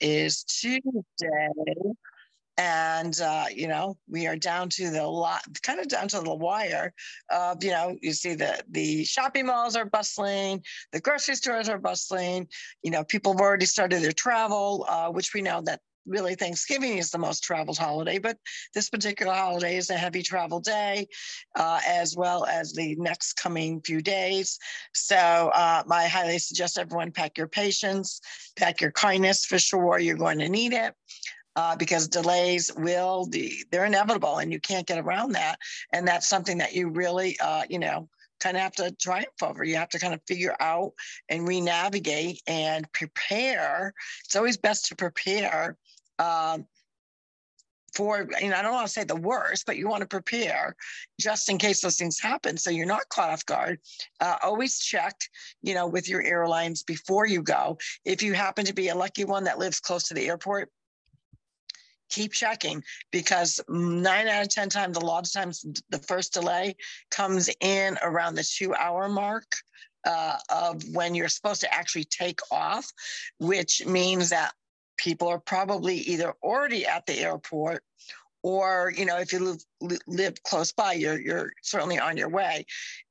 is Tuesday. And, uh, you know, we are down to the lot, kind of down to the wire of, you know, you see the, the shopping malls are bustling, the grocery stores are bustling, you know, people have already started their travel, uh, which we know that really Thanksgiving is the most traveled holiday, but this particular holiday is a heavy travel day, uh, as well as the next coming few days. So uh, I highly suggest everyone pack your patience, pack your kindness for sure. You're going to need it. Uh, because delays will be they're inevitable and you can't get around that and that's something that you really uh, you know kind of have to triumph over. You have to kind of figure out and re-navigate and prepare. It's always best to prepare um, for, you know, I don't want to say the worst, but you want to prepare just in case those things happen. So you're not caught off guard. Uh, always check, you know, with your airlines before you go. If you happen to be a lucky one that lives close to the airport, keep checking because nine out of 10 times, a lot of times, the first delay comes in around the two hour mark. Uh, of when you're supposed to actually take off, which means that people are probably either already at the airport or you know if you live, live close by you're you're certainly on your way.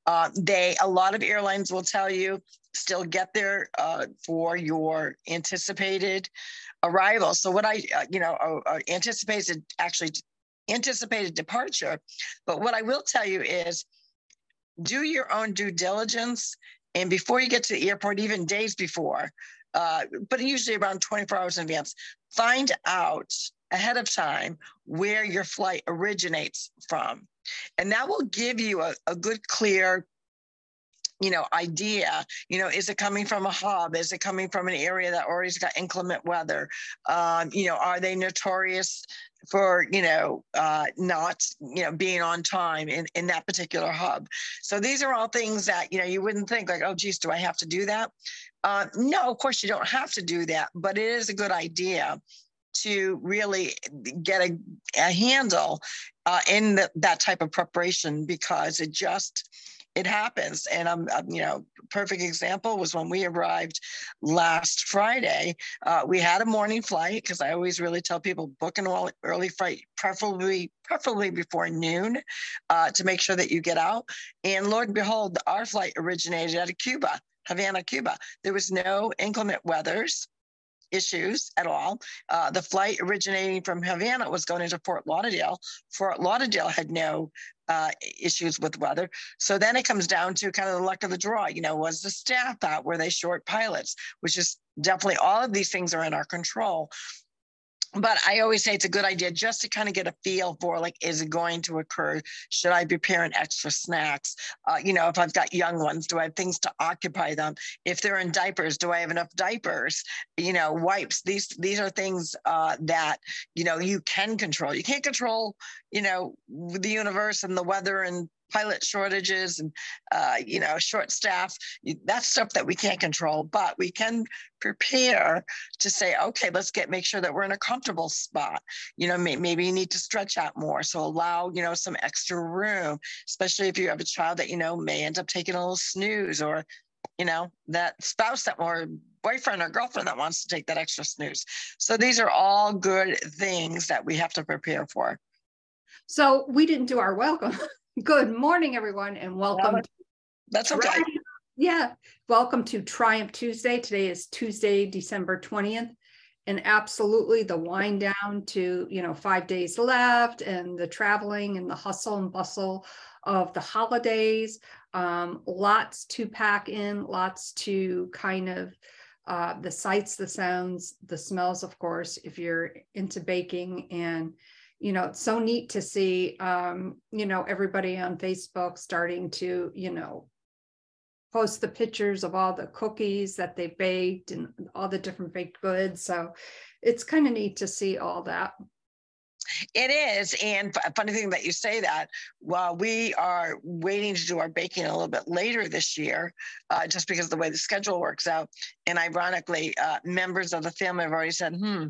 Uh, they a lot of airlines will tell you still get there uh, for your anticipated arrival. So what i uh, you know uh, uh, anticipated actually anticipated departure but what i will tell you is do your own due diligence and before you get to the airport even days before uh, but usually around 24 hours in advance, find out ahead of time where your flight originates from. And that will give you a, a good, clear you know idea. You know is it coming from a hub? Is it coming from an area that already has got inclement weather? Um, you know are they notorious for you know uh, not you know being on time in, in that particular hub. So these are all things that you know you wouldn't think like oh geez do i have to do that? Uh, no, of course, you don't have to do that, but it is a good idea to really get a, a handle uh, in the, that type of preparation because it just it happens and i'm, I'm you know perfect example was when we arrived last friday uh, we had a morning flight because i always really tell people book an early flight preferably preferably before noon uh, to make sure that you get out and lord and behold our flight originated out of cuba Havana, Cuba. There was no inclement weathers issues at all. Uh, the flight originating from Havana was going into Fort Lauderdale. Fort Lauderdale had no uh, issues with weather. So then it comes down to kind of the luck of the draw. You know, was the staff out? Were they short pilots? Which is definitely all of these things are in our control but I always say it's a good idea just to kind of get a feel for like, is it going to occur? Should I be preparing extra snacks? Uh, you know, if I've got young ones, do I have things to occupy them? If they're in diapers, do I have enough diapers? You know, wipes. These these are things uh, that you know you can control. You can't control, you know, the universe and the weather and pilot shortages and uh, you know short staff that's stuff that we can't control but we can prepare to say okay let's get make sure that we're in a comfortable spot. You know may, maybe you need to stretch out more so allow you know some extra room especially if you have a child that you know may end up taking a little snooze or you know that spouse that or boyfriend or girlfriend that wants to take that extra snooze. So these are all good things that we have to prepare for. So we didn't do our welcome Good morning, everyone, and welcome. That's okay. Triumph. Yeah, welcome to Triumph Tuesday. Today is Tuesday, December 20th. And absolutely the wind down to, you know, five days left and the traveling and the hustle and bustle of the holidays. Um, lots to pack in, lots to kind of uh, the sights, the sounds, the smells, of course, if you're into baking and you know it's so neat to see um, you know everybody on facebook starting to you know post the pictures of all the cookies that they baked and all the different baked goods so it's kind of neat to see all that it is. And funny thing that you say that, while we are waiting to do our baking a little bit later this year, uh, just because of the way the schedule works out. And ironically, uh, members of the family have already said, hmm,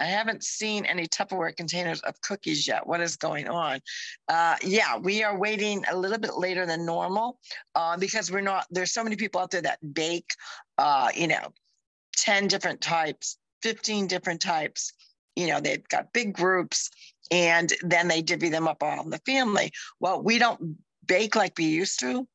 I haven't seen any Tupperware containers of cookies yet. What is going on? Uh, yeah, we are waiting a little bit later than normal uh, because we're not, there's so many people out there that bake, uh, you know, 10 different types 15 different types. You know, they've got big groups and then they divvy them up all in the family. Well, we don't bake like we used to.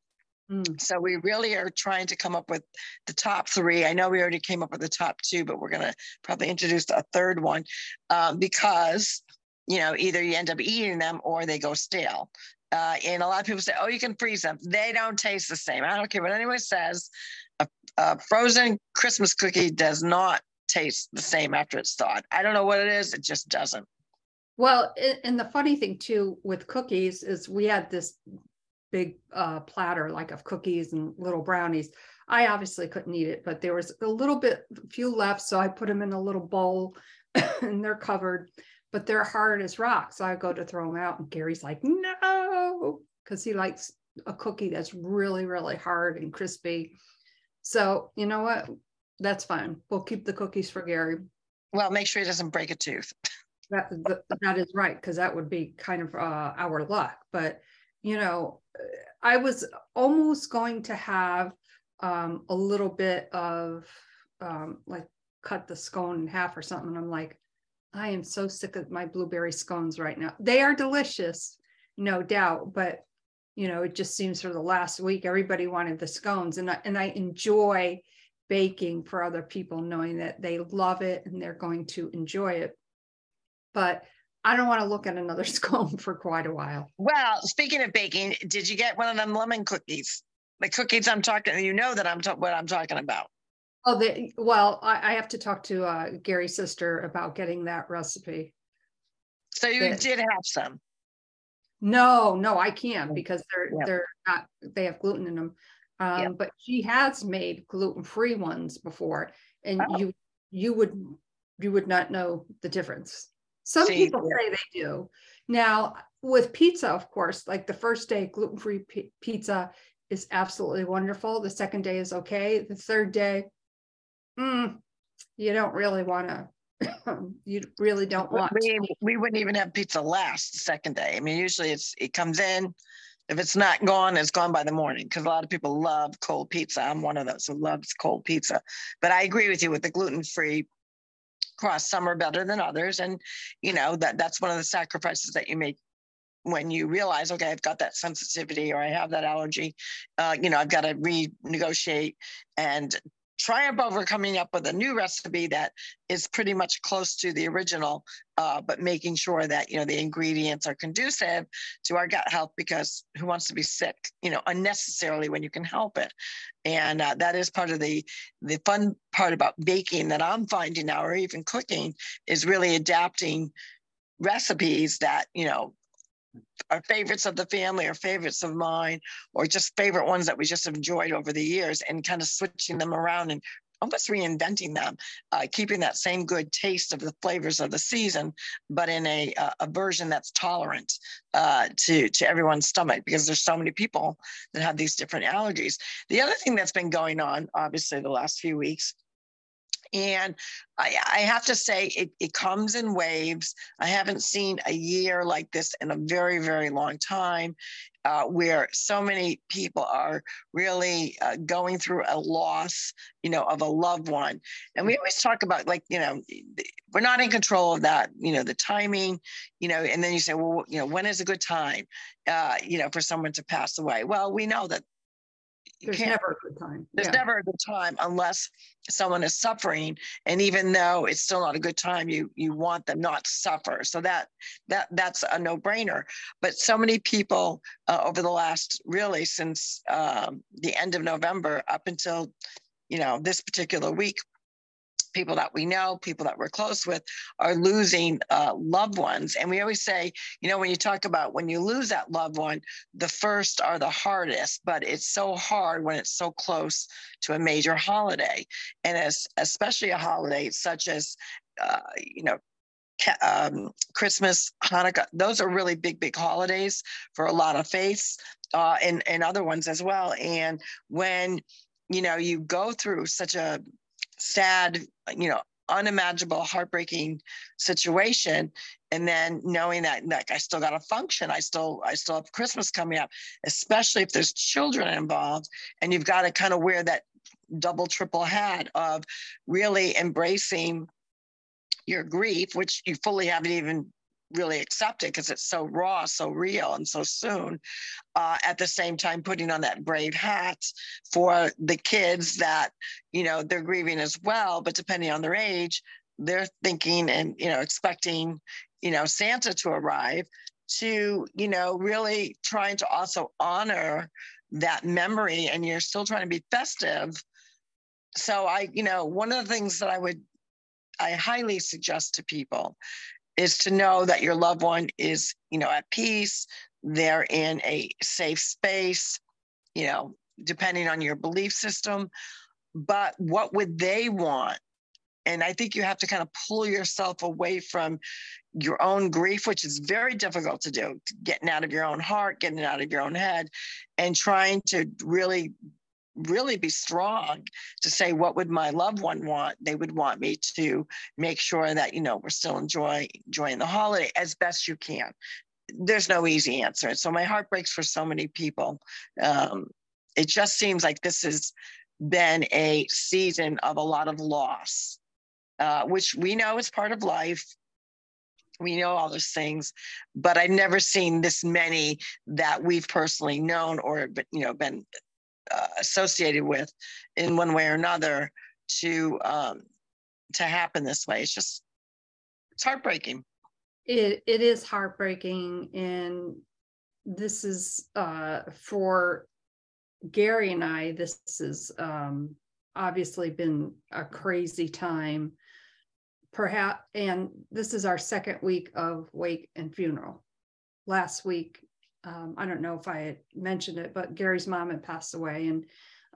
Mm. So we really are trying to come up with the top three. I know we already came up with the top two, but we're going to probably introduce a third one um, because you know either you end up eating them or they go stale. Uh, and a lot of people say, "Oh, you can freeze them." They don't taste the same. I don't care what anyone says. A, a frozen Christmas cookie does not taste the same after it's thawed. I don't know what it is. It just doesn't. Well, and the funny thing too with cookies is we had this big uh, platter like of cookies and little brownies. I obviously couldn't eat it, but there was a little bit, a few left. So I put them in a little bowl and they're covered, but they're hard as rocks. So I go to throw them out and Gary's like, no, because he likes a cookie that's really, really hard and crispy. So you know what? That's fine. We'll keep the cookies for Gary. Well, make sure he doesn't break a tooth. that, that, that is right, because that would be kind of uh, our luck. But you know, I was almost going to have um, a little bit of um, like cut the scone in half or something. And I'm like, I am so sick of my blueberry scones right now. They are delicious, no doubt, but you know, it just seems for the last week everybody wanted the scones, and I, and I enjoy baking for other people, knowing that they love it and they're going to enjoy it. But I don't want to look at another scone for quite a while. Well, speaking of baking, did you get one of them lemon cookies? The cookies I'm talking, you know that I'm ta- what I'm talking about. Oh, the, well, I, I have to talk to uh, Gary's sister about getting that recipe. So you that, did have some. No, no, I can't because they're they're not they have gluten in them. Um. But she has made gluten free ones before, and oh. you you would you would not know the difference. Some See, people yeah. say they do. Now, with pizza, of course, like the first day, gluten free p- pizza is absolutely wonderful. The second day is okay. The third day, mm, you don't really want to. you really don't want. We, we wouldn't even have pizza last the second day. I mean, usually it's it comes in. If it's not gone, it's gone by the morning because a lot of people love cold pizza. I'm one of those who loves cold pizza. But I agree with you with the gluten free cross some are better than others. And you know that that's one of the sacrifices that you make when you realize okay i've got that sensitivity or i have that allergy. Uh, you know i've got to renegotiate and triumph over coming up with a new recipe that is pretty much close to the original, uh, but making sure that you know the ingredients are conducive to our gut health because who wants to be sick, you know, unnecessarily when you can help it, and uh, that is part of the the fun part about baking that I'm finding now, or even cooking, is really adapting recipes that you know are favorites of the family or favorites of mine or just favorite ones that we just enjoyed over the years and kind of switching them around and almost reinventing them, uh, keeping that same good taste of the flavors of the season, but in a, a version that's tolerant uh, to, to everyone's stomach because there's so many people that have these different allergies. The other thing that's been going on, obviously, the last few weeks and I, I, have to say, it, it comes in waves. I haven't seen a year like this in a very, very long time. Uh, where so many people are really uh, going through a loss, you know, of a loved one. And we always talk about like, you know, we're not in control of that, you know, the timing, you know, and then you say, well, you know, when is a good time, uh, you know, for someone to pass away? Well, we know that there's never a good time. There's yeah. never a good time unless someone is suffering, and even though it's still not a good time, you you want them not to suffer. So that that that's a no brainer. But so many people uh, over the last really since um, the end of November up until you know this particular week people that we know, people that we're close with, are losing uh, loved ones. And we always say, you know, when you talk about when you lose that loved one, the first are the hardest, but it's so hard when it's so close to a major holiday. And as especially a holiday such as, uh, you know, um, Christmas, Hanukkah, those are really big, big holidays for a lot of faiths uh, and, and other ones as well. And when, you know, you go through such a sad, you know, unimaginable, heartbreaking situation. And then knowing that like I still got to function, I still I still have Christmas coming up, especially if there's children involved, and you've got to kind of wear that double triple hat of really embracing your grief, which you fully haven't even really accept it because it's so raw, so real, and so soon. Uh, at the same time, putting on that brave hat for the kids that, you know, they're grieving as well, but depending on their age, they're thinking and, you know, expecting, you know, Santa to arrive to, you know, really trying to also honor that memory and you're still trying to be festive. So I, you know, one of the things that I would I highly suggest to people is to know that your loved one is, you know, at peace, they're in a safe space, you know, depending on your belief system. But what would they want? And I think you have to kind of pull yourself away from your own grief, which is very difficult to do, getting out of your own heart, getting out of your own head, and trying to really really be strong to say what would my loved one want? They would want me to make sure that you know we're still enjoy, enjoying the holiday as best you can. There's no easy answer. So my heart breaks for so many people. Um, it just seems like this has been a season of a lot of loss uh, which we know is part of life. We know all those things but i've never seen this many that we've personally known or you know been uh, associated with in one way or another to um, to happen this way. It's just it's heartbreaking. It it is heartbreaking, and this is uh, for Gary and I. This is um, obviously been a crazy time. Perhaps, and this is our second week of wake and funeral. Last week um, I don't know if I had mentioned it, but Gary's mom had passed away and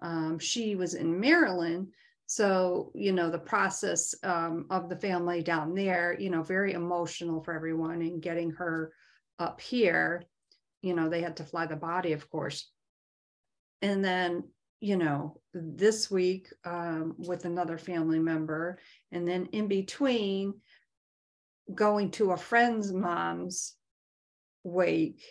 um, she was in Maryland. So, you know, the process um, of the family down there, you know, very emotional for everyone and getting her up here, you know, they had to fly the body, of course. And then, you know, this week um, with another family member, and then in between going to a friend's mom's wake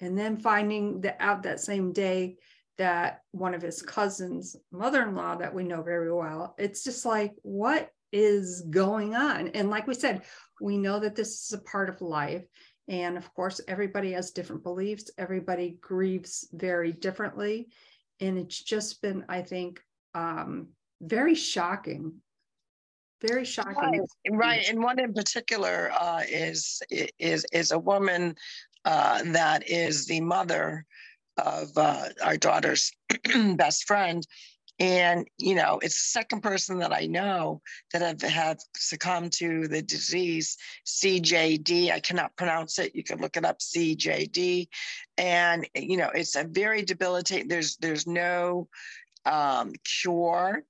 and then finding the, out that same day that one of his cousins mother-in-law that we know very well it's just like what is going on? And like we said we know that this is a part of life. And of course everybody has different beliefs. Everybody grieves very differently. And it's just been i think um, very shocking. Very shocking. Right, right. and one in particular uh, is is is a woman uh, that is the mother of uh, our daughter's best friend. And, you know, it's the second person that I know that have, have succumbed to the disease, CJD. I cannot pronounce it. You can look it up, CJD. And, you know, it's a very debilitating, there's, there's no um, cure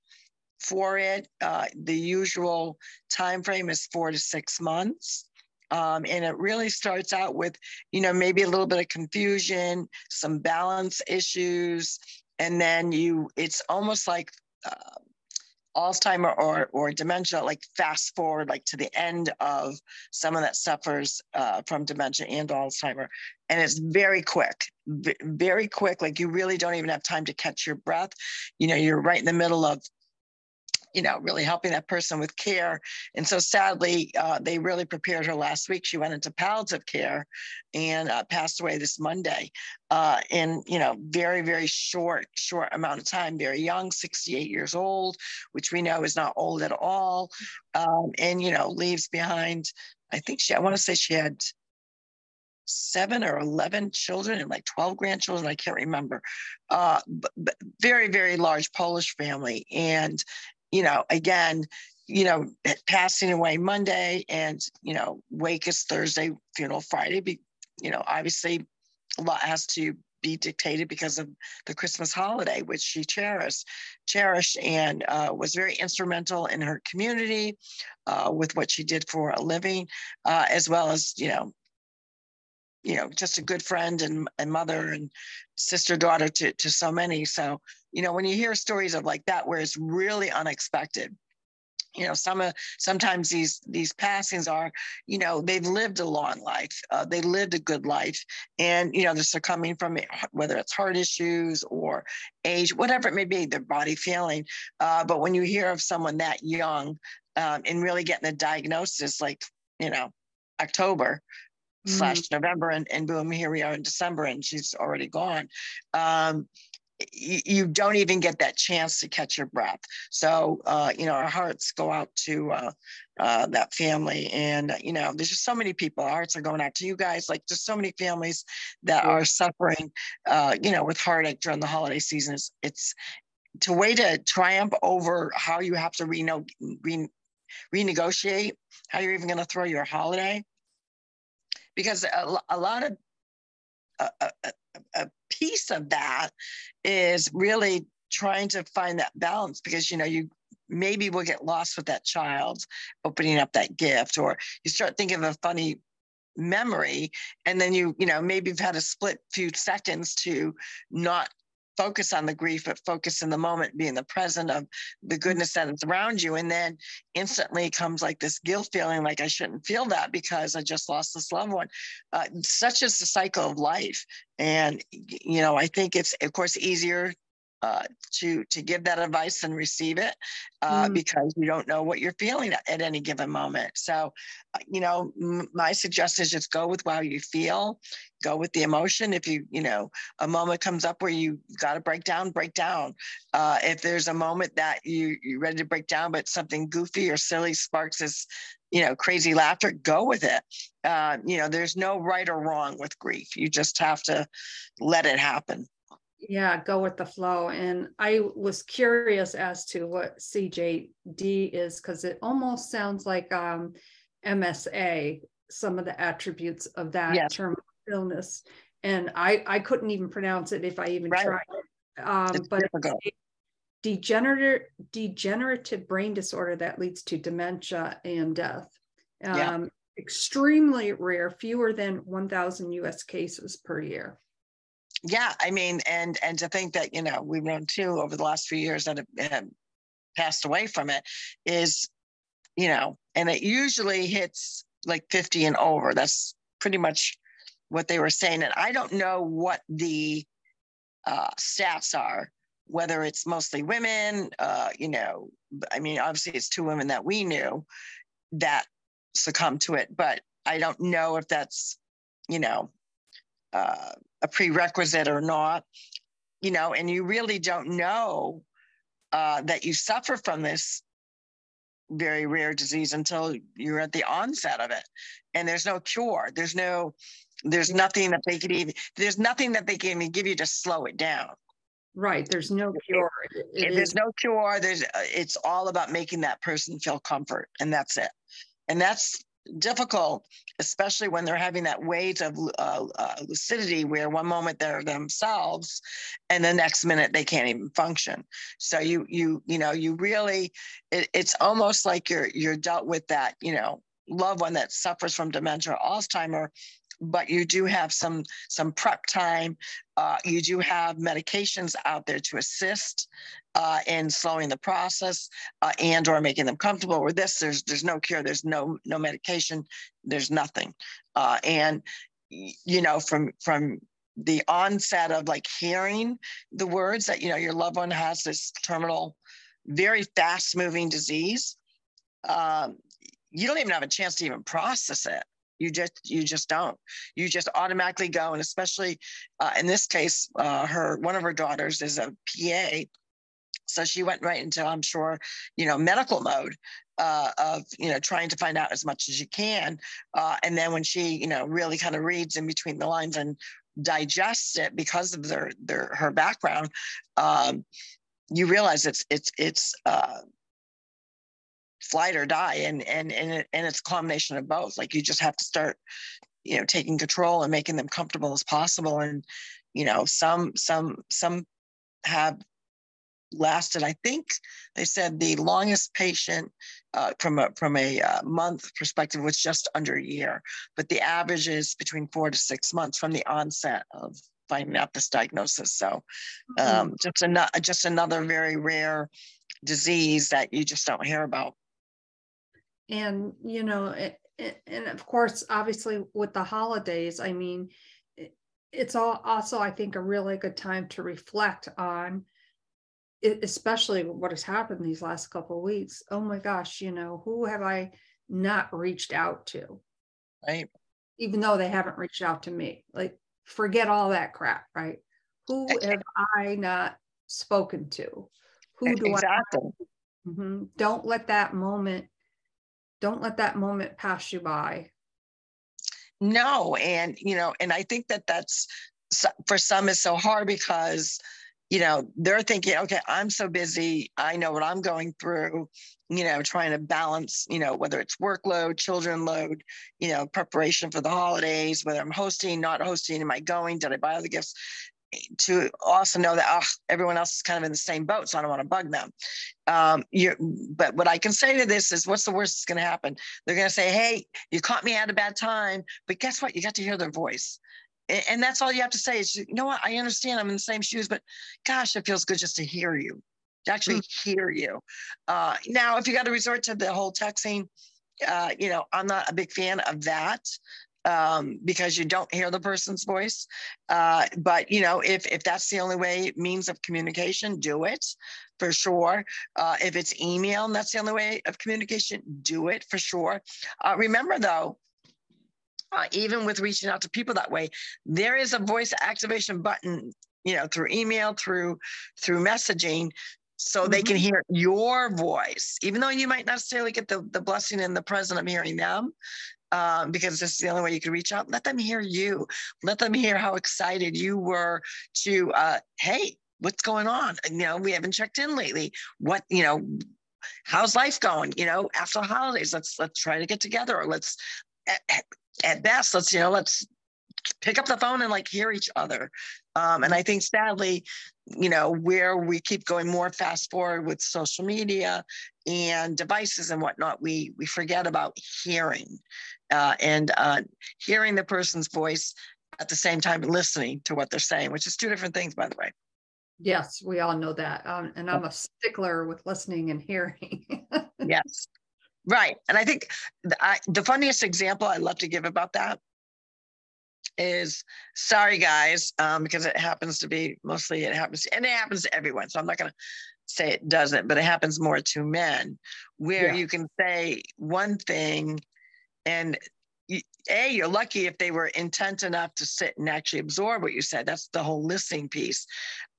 for it. Uh, the usual time frame is four to six months. Um, and it really starts out with, you know, maybe a little bit of confusion, some balance issues, and then you, it's almost like uh, Alzheimer or or dementia, like fast forward, like to the end of someone that suffers uh, from dementia and Alzheimer, and it's very quick, very quick. Like you really don't even have time to catch your breath. You know, you're right in the middle of you know, really helping that person with care. And so sadly, uh, they really prepared her last week. She went into palliative care and uh, passed away this Monday uh, in, you know, very, very short, short amount of time, very young, 68 years old, which we know is not old at all. Um, and, you know, leaves behind, I think she, I want to say she had seven or 11 children and like 12 grandchildren. I can't remember. Uh, but, but very, very large Polish family. And you know, again, you know, passing away Monday and, you know, wake is Thursday, funeral Friday. Be, you know, obviously a lot has to be dictated because of the Christmas holiday, which she cherished, cherished and uh, was very instrumental in her community uh, with what she did for a living, uh, as well as, you know, you know, just a good friend and, and mother and sister, daughter to, to so many. So, you know, when you hear stories of like that, where it's really unexpected, you know some uh, sometimes these these passings are you know they've lived a long life uh, they lived a good life and you know they're succumbing from it, whether it's heart issues or age whatever it may be their body failing uh, but when you hear of someone that young um, and really getting a diagnosis like you know october mm-hmm. slash november and, and boom here we are in december and she's already gone um, you, you don't even get that chance to catch your breath. So, uh, you know, our hearts go out to uh, uh, that family. And, you know, there's just so many people. Our hearts are going out to you guys, like just so many families that are suffering, uh, you know, with heartache during the holiday season. It's, it's to way to triumph over how you have to reno- re- renegotiate how you're even going to throw your holiday. Because a, a lot of a, a, piece of that is really trying to find that balance because you know you maybe will get lost with that child opening up that gift or you start thinking of a funny memory and then you you know maybe you've had a split few seconds to not focus on the grief, but focus in the moment, being the present of the goodness that is around you. And then instantly comes like this guilt feeling like I shouldn't feel that because I just lost this loved one. Uh, such is the cycle of life. And, you know, I think it's, of course, easier uh, to to give that advice and receive it uh, mm. because you don't know what you're feeling at, at any given moment. So, uh, you know, m- my suggestion is just go with how you feel, go with the emotion. If you you know a moment comes up where you got to break down, break down. Uh, if there's a moment that you you're ready to break down, but something goofy or silly sparks this you know crazy laughter, go with it. Uh, you know, there's no right or wrong with grief. You just have to let it happen yeah go with the flow and i was curious as to what cjd is because it almost sounds like um, msa some of the attributes of that yes. term illness and i i couldn't even pronounce it if i even right. tried um, but degenerative degenerative brain disorder that leads to dementia and death um, yeah. extremely rare fewer than 1000 us cases per year yeah, I mean, and and to think that you know we've known two over the last few years that have, have passed away from it is, you know, and it usually hits like 50 and over. That's pretty much what they were saying. And I don't know what the uh, stats are, whether it's mostly women, uh, you know, I mean, obviously it's two women that we knew that succumbed to it, but I don't know if that's, you know, uh, a prerequisite or not, you know, and you really don't know uh, that you suffer from this very rare disease until you're at the onset of it. And there's no cure. There's no, there's nothing that they could even, there's nothing that they can even give you to slow it down. Right. There's no cure. It, there's no cure. There's, uh, it's all about making that person feel comfort and that's it. And that's difficult, especially when they're having that wave of uh, uh, lucidity where one moment they're themselves and the next minute they can't even function. So you you you know you really it, it's almost like you're you're dealt with that you know loved one that suffers from dementia or Alzheimer but you do have some some prep time. Uh, you do have medications out there to assist uh, in slowing the process uh, and or making them comfortable. With this, there's there's no cure. There's no no medication. There's nothing. Uh, and you know from from the onset of like hearing the words that you know your loved one has this terminal, very fast moving disease. Um, you don't even have a chance to even process it you just you just don't. You just automatically go and especially uh, in this case uh, her one of her daughters is a pa so she went right into i'm sure you know medical mode uh, of you know trying to find out as much as you can uh, and then when she you know really kind of reads in between the lines and digests it because of their their her background um, you realize it's it's it's uh, flight or die and and and, it, and it's a combination of both. Like you just have to start you know taking control and making them comfortable as possible. And you know some some some have lasted i think they said the longest patient uh, from a from a uh, month perspective was just under a year but the average is between four to six months from the onset of finding out this diagnosis. So mm-hmm. um, just, an- just another very rare disease that you just don't hear about and you know it, it, and of course obviously with the holidays i mean it, it's all also i think a really good time to reflect on it, especially what has happened these last couple of weeks. Oh my gosh, you know, who have I not reached out to? Right. Even though they haven't reached out to me. Like, forget all that crap, right? Who have I not spoken to? Who do exactly. I? Mm-hmm. Don't let that moment. Don't let that moment pass you by. No, and you know, and I think that that's for some is so hard because you know they're thinking okay i'm so busy i know what i'm going through you know trying to balance you know whether it's workload children load you know preparation for the holidays whether i'm hosting not hosting am i going did i buy all the gifts to also know that oh, everyone else is kind of in the same boat, so I don't want to bug them. Um, you but what I can say to this is, what's the worst that's going to happen? They're going to say, "Hey, you caught me at a bad time," but guess what? You got to hear their voice, and, and that's all you have to say is, you know what? I understand I'm in the same shoes, but gosh, it feels good just to hear you, to actually mm. hear you. Uh, now, if you got to resort to the whole texting, uh, you know, I'm not a big fan of that um, because you don't hear the person's voice. Uh, but you know, if if that's the only way means of communication, do it for sure. Uh, if it's email and that's the only way of communication, do it for sure. Uh, remember though. Uh, even with reaching out to people that way, there is a voice activation button you know through email through through messaging so mm-hmm. they can mm-hmm. hear your voice even though you might not necessarily get the, the blessing and the present of hearing them um, because this is the only way you can reach out. Let them hear you. Let them hear how excited you were to, uh, hey, what's going on? You know, we haven't checked in lately. What, you know, how's life going? You know, after the holidays, let's let's try to get together, or let's at, at best, let's you know, let's pick up the phone and like hear each other. Um, and I think sadly, you know, where we keep going more fast forward with social media and devices and whatnot, we we forget about hearing uh, and uh, hearing the person's voice at the same time listening to what they're saying, which is two different things, by the way. Yes, we all know that. Um, and I'm a stickler with listening and hearing. yes, right. And I think the, I, the funniest example I'd love to give about that is sorry guys um, because it happens to be mostly it happens and it happens to everyone so i'm not going to say it doesn't but it happens more to men where yeah. you can say one thing and a you're lucky if they were intent enough to sit and actually absorb what you said. That's the whole listening piece.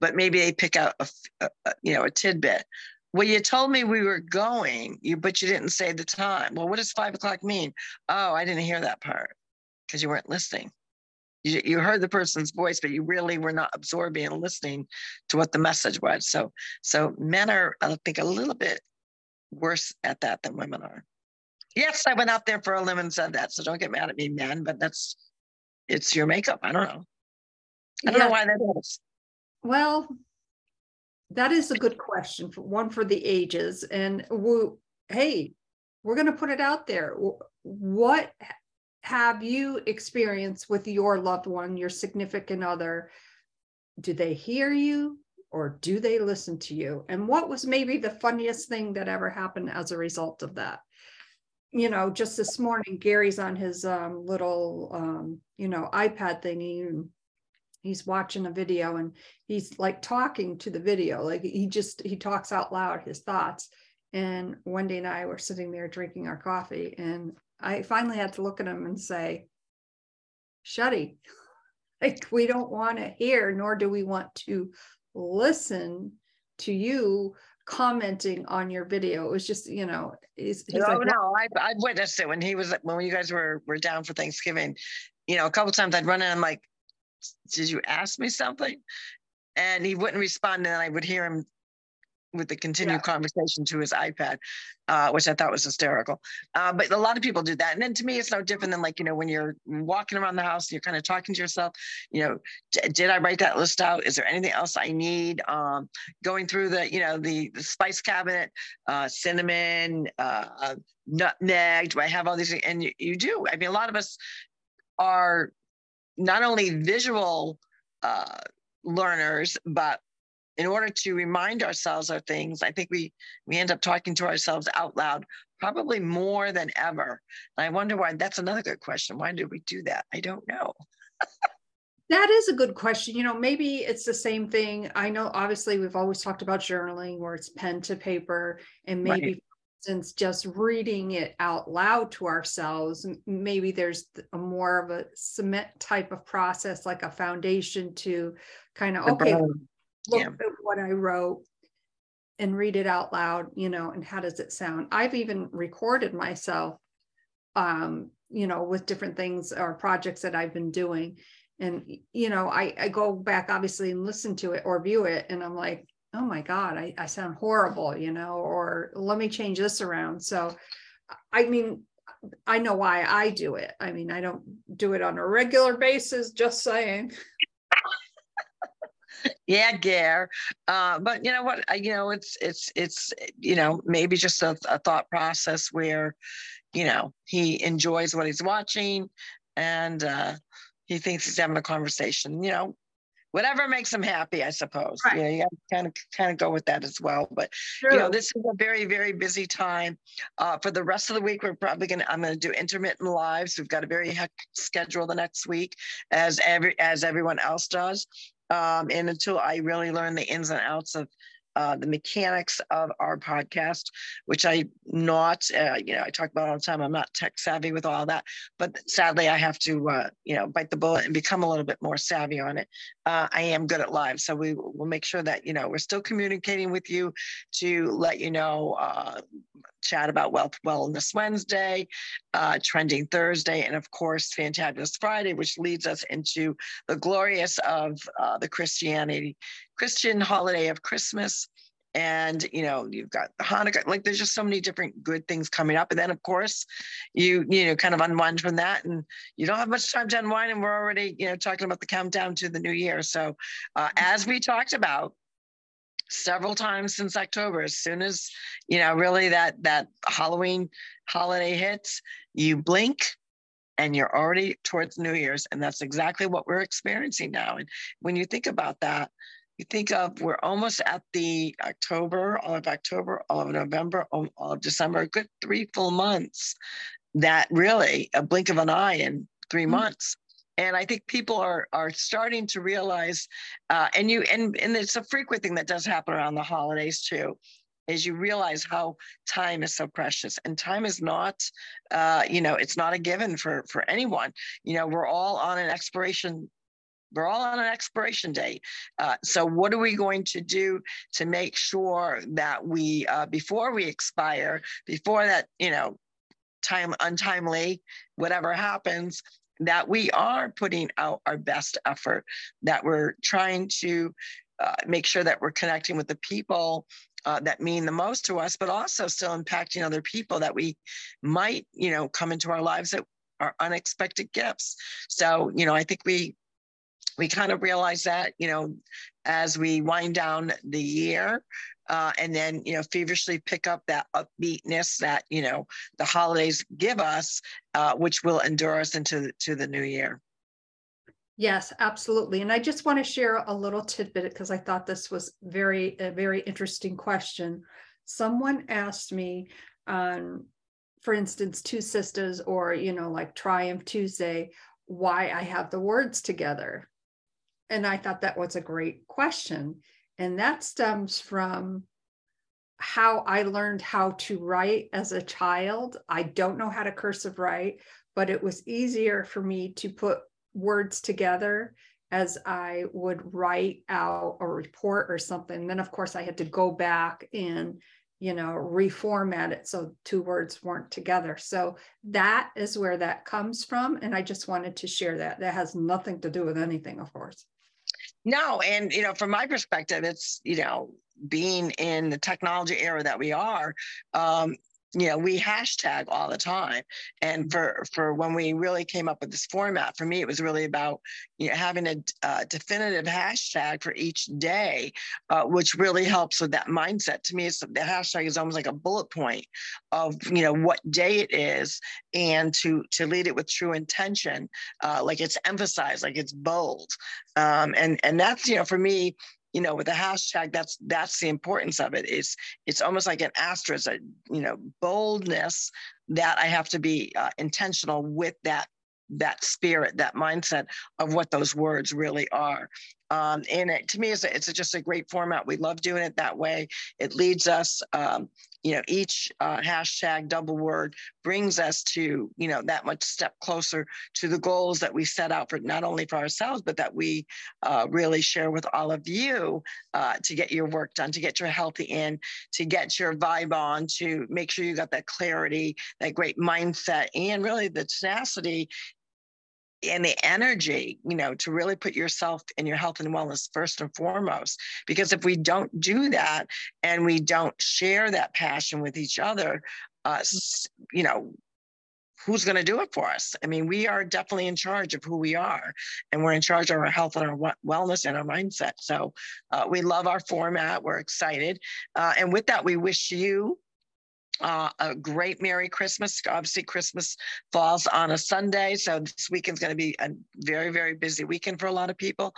But maybe they pick out a, a, a you know a tidbit. Well you told me we were going you but you didn't say the time. Well what does five o'clock mean? Oh i didn't hear that part because you weren't listening you, you heard the person's voice but you really were not absorbing and listening to what the message was so so men are i think a little bit worse at that than women are Yes, I went out there for a limb and said that. So don't get mad at me, men. But that's it's your makeup. I don't know. I don't yeah. know why that is. Well, that is a good question. For, one for the ages, and we, hey, we're going to put it out there. What have you experienced with your loved one, your significant other? Do they hear you? or do they listen to you? And what was maybe the funniest thing that ever happened as a result of that? you know, just this morning, Gary's on his um, little, um, you know, iPad thingy and he's watching a video and he's like talking to the video. Like he just, he talks out loud his thoughts. And Wendy and I were sitting there drinking our coffee and I finally had to look at him and say, Shuddy, like we don't want to hear, nor do we want to listen to you commenting on your video. It was just, you know, he's, he's oh like, no, I've, I've witnessed it when he was when you guys were were down for Thanksgiving. You know, a couple times I'd run in, I'm like, "Did you ask me something?" And he wouldn't respond, and I would hear him with the continued yeah. conversation to his iPad, uh, which I thought was hysterical. Uh, but a lot of people do that. And then to me, it's no different than like, you know, when you're walking around the house, you're kind of talking to yourself, you know, did I write that list out? Is there anything else I need? Um, going through the, you know, the, the spice cabinet, uh, cinnamon, uh, nutmeg, do I have all these? And you, you do. I mean, a lot of us are not only visual uh, learners, but in order to remind ourselves of things, I think we we end up talking to ourselves out loud probably more than ever. And I wonder why. That's another good question. Why did we do that? I don't know. That is a good question. You know, maybe it's the same thing. I know obviously we've always talked about journaling where it's pen to paper and maybe right. since just reading it out loud to ourselves, maybe there's a more of a cement type of process like a foundation to kind of okay, look yeah. at what I wrote and read it out loud, you know, and how does it sound? I've even recorded myself um, you know, with different things or projects that I've been doing and you know I, I go back obviously and listen to it or view it and i'm like oh my god I, I sound horrible you know or let me change this around so i mean i know why i do it i mean i don't do it on a regular basis just saying yeah gare uh, but you know what you know it's it's it's you know maybe just a, a thought process where you know he enjoys what he's watching and uh he thinks he's having a conversation, you know, whatever makes him happy, I suppose. Right. Yeah, you kind of kind of go with that as well. But True. you know, this is a very very busy time. Uh, for the rest of the week, we're probably gonna I'm gonna do intermittent lives. We've got a very hectic schedule the next week, as every as everyone else does. Um, and until I really learned the ins and outs of uh, the mechanics of our podcast, which I not, uh, you know, I talk about all the time. I'm not tech savvy with all that, but sadly, I have to, uh, you know, bite the bullet and become a little bit more savvy on it. Uh, I am good at live, so we will make sure that you know we're still communicating with you to let you know uh, chat about Wealth Wellness Wednesday, uh, Trending Thursday, and of course, Fantabulous Friday, which leads us into the glorious of the Christianity Christian holiday of Christmas. And you know, you've got Hanukkah, like there's just so many different good things coming up. And then of course, you you know, kind of unwind from that and you don't have much time to unwind, and we're already, you know, talking about the countdown to the new year. So uh, as we talked about, several times since October. As soon as you know, really that that Halloween holiday hits, you blink and you're already towards New Year's, and that's exactly what we're experiencing now. And when you think about that, you think of we're almost at the October, all of October, all of November, all of December, a good three full months. That really a blink of an eye in 3 mm-hmm. months. And I think people are are starting to realize, uh, and you and and it's a frequent thing that does happen around the holidays too, is you realize how time is so precious and time is not uh, you know it's not a given for for anyone you know we're all on an expiration we're all on an expiration date. Uh, so what are we going to do to make sure that we, uh, before we expire, before that, you know, time untimely, whatever happens, that we are putting out our best effort, that we're trying to uh, make sure that we're connecting with the people uh, that mean the most to us, but also still impacting other people that we might, you know, come into our lives that are unexpected gifts. So, you know, I think we we kind of realize that, you know, as we wind down the year, uh, and then you know feverishly pick up that upbeatness that you know the holidays give us, uh, which will endure us into to the new year. Yes, absolutely. And I just want to share a little tidbit because I thought this was very a very interesting question. Someone asked me on, for instance, Two Sisters or you know like Triumph Tuesday, why I have the words together and I thought that was a great question. And that stems from how I learned how to write as a child. I don't know how to cursive write, but it was easier for me to put words together as I would write out a report or something. Then, of course, I had to go back and you know reformat it so two words weren't together so that is where that comes from and i just wanted to share that that has nothing to do with anything of course no, and you know, from my perspective, it's you know, being in the technology era that we are, um, you know we hashtag all the time. And for for when we really came up with this format for me it was really about you know having a, a definitive hashtag for each day uh, which really helps with that mindset. To me it's the hashtag is almost like a bullet point of you know what day it is and to to lead it with true intention uh, like it's emphasized like it's bold. Um, and and that's you know for me you know, with a hashtag, that's that's the importance of it. It's it's almost like an asterisk, a you know, boldness that I have to be uh, intentional with that that spirit, that mindset of what those words really are. Um, and it, to me, it's, a, it's a, just a great format. We love doing it that way. It leads us, um, you know, each uh, hashtag double word brings us to, you know, that much step closer to the goals that we set out for not only for ourselves, but that we uh, really share with all of you uh, to get your work done, to get your healthy in, to get your vibe on, to make sure you got that clarity, that great mindset, and really the tenacity and the energy, you know, to really put yourself and your health and wellness first and foremost. Because if we don't do that and we don't share that passion with each other, uh, you know, who's going to do it for us? I mean, we are definitely in charge of who we are, and we're in charge of our health and our wellness and our mindset. So uh, we love our format. We're excited. Uh, and with that, we wish you uh, a great Merry Christmas. Obviously, Christmas falls on a Sunday, so this weekend's going to be a very, very busy weekend for a lot of people.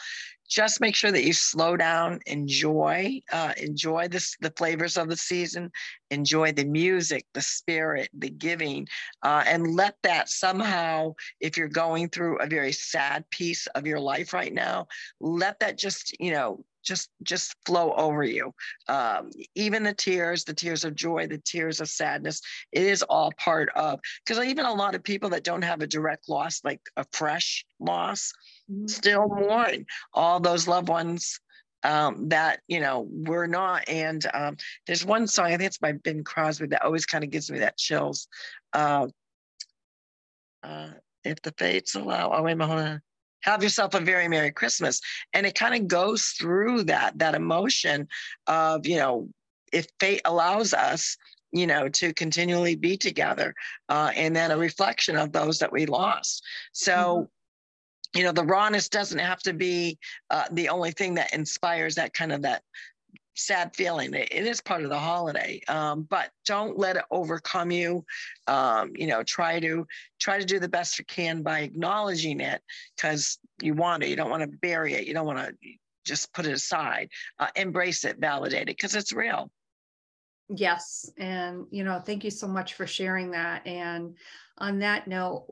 Just make sure that you slow down, enjoy, uh, enjoy this, the flavors of the season, enjoy the music, the spirit, the giving, uh, and let that somehow, if you're going through a very sad piece of your life right now, let that just, you know, just just flow over you. Um, even the tears the tears of joy the tears of sadness it is all part of because even a lot of people that don't have a direct loss like a fresh loss mm-hmm. still mourn all those loved ones um, that you know were not. And um, there's one song i think it's by Bing Crosby that always kind of gives me that chills uh, uh, if the fates allow oh wait a minute have yourself a very merry christmas and it kind of goes through that that emotion of you know if fate allows us you know to continually be together uh, and then a reflection of those that we lost so mm-hmm. you know the rawness doesn't have to be uh, the only thing that inspires that kind of that sad feeling. It, it is part of the holiday, um, but don't let it overcome you. Um, you know, try to try to do the best you can by acknowledging it because you want it. You don't want to bury it. You don't want to just put it aside. Uh, embrace it, validate it because it's real. Yes, and you know, thank you so much for sharing that. And on that note,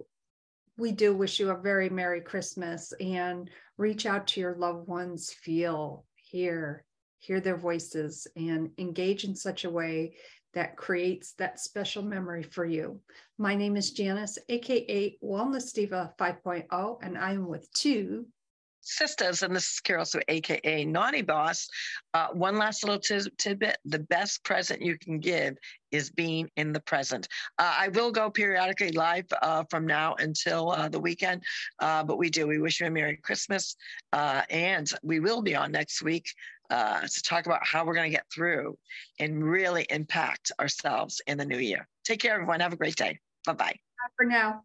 we do wish you a very Merry Christmas and reach out to your loved ones, feel, hear, hear their voices, and engage in such a way that creates that special memory for you. My name is Janice, aka Wellness Diva 5.0, and I am with two sisters, and this is Carol, so AKA Naughty Boss. Uh, one last little tidbit the best present you can give is being in the present. Uh, I will go periodically live uh, from now until uh, the weekend, uh, but we do. We wish you a Merry Christmas, uh, and we will be on next week. Uh, to talk about how we're going to get through and really impact ourselves in the new year. Take care, everyone. Have a great day. Bye bye. For now.